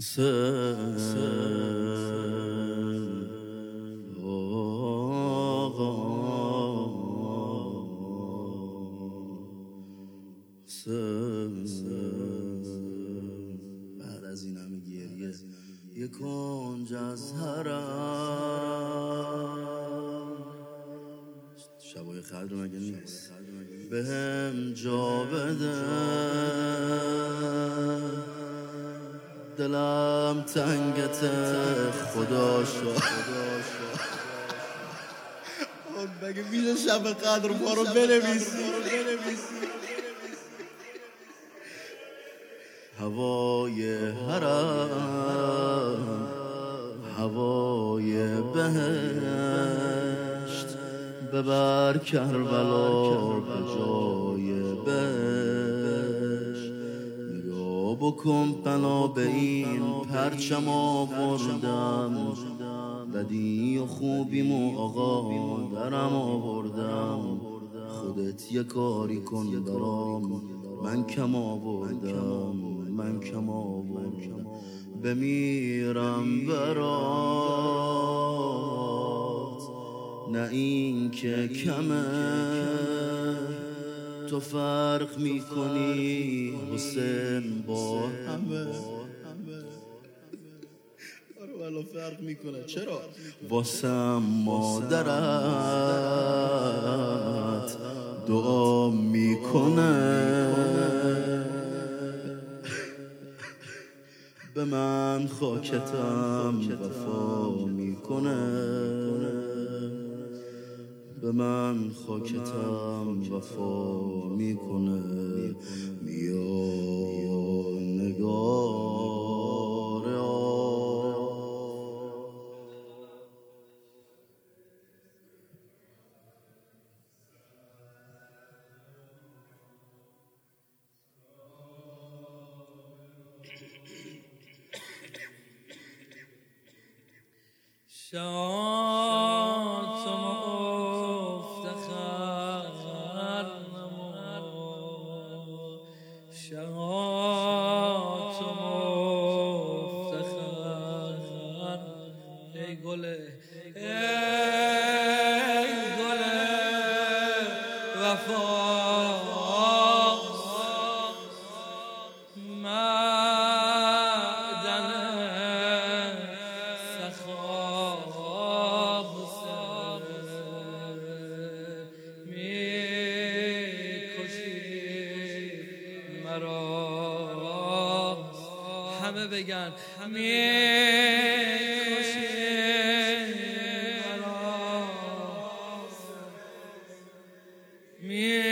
بعد از این همه گریه یه کنج از هرم شبای خدر مگه نیست به جا بده دلم تنگت خدا شد مگه میشه شب قدر ما رو بنویسی؟ هوای حرم هوای بهشت ببر کربلا به بکن پنا به این پرچم آوردم بدی و خوبیم و آقا درم آوردم. خودت یه کاری کن برام. من کم آوردم من کم آوردم. بمیرم برات. نه این که کمه. تو فرق می‌کنی. حسین با همه. آره والا فرق می‌کنه. چرا؟ واسم مادرت دعا می‌کنه. به من خاکتم وفا می‌کنه. به من خاکتم وفا می‌کنه بیا نگار آب. بگن. می‌کشی مرا